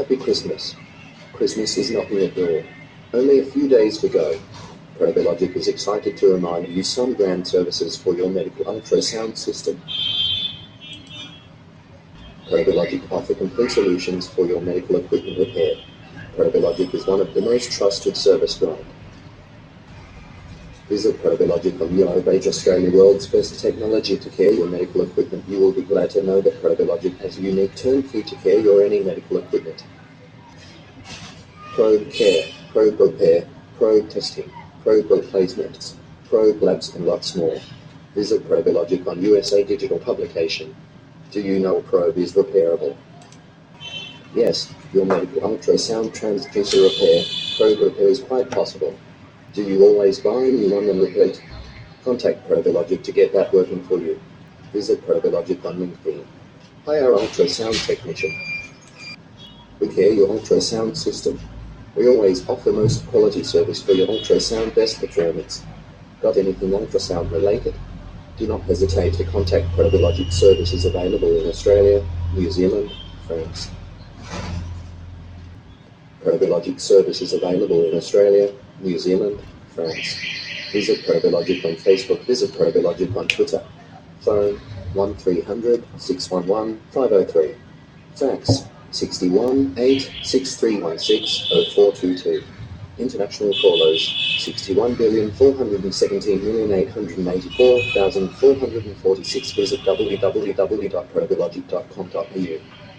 Happy Christmas. Christmas is knocking at door. Only a few days to go. Probelogic is excited to remind you some grand services for your medical ultrasound system. Probelogic offer complete solutions for your medical equipment repair. Probelogic is one of the most trusted service brand. Visit Probelogic on Yellow Beach, Australia, world's best technology to care your medical equipment. You will be glad to know that Probelogic has a unique turnkey to care your any medical equipment. Probe Care, Probe Repair, Probe Testing, Probe Replacements, Probe Labs and lots more. Visit Probelogic on USA Digital Publication. Do you know a probe is repairable? Yes, your medical ultrasound transducer repair, probe repair is quite possible. Do you always buy new one and repeat? Contact Probelogic to get that working for you. Visit Probelogic on LinkedIn. Hire our ultrasound technician. We care your ultrasound system. We always offer most quality service for your ultrasound best performance. Got anything ultrasound related? Do not hesitate to contact Probelogic services available in Australia, New Zealand, France. Probelogic services available in Australia, New Zealand, France. Visit Probelogic on Facebook. Visit Probelogic on Twitter. Phone 1300 611 503. Fax 61 8 6316 0422. International callers 61,417,884,446. Visit www.probelogic.com.au.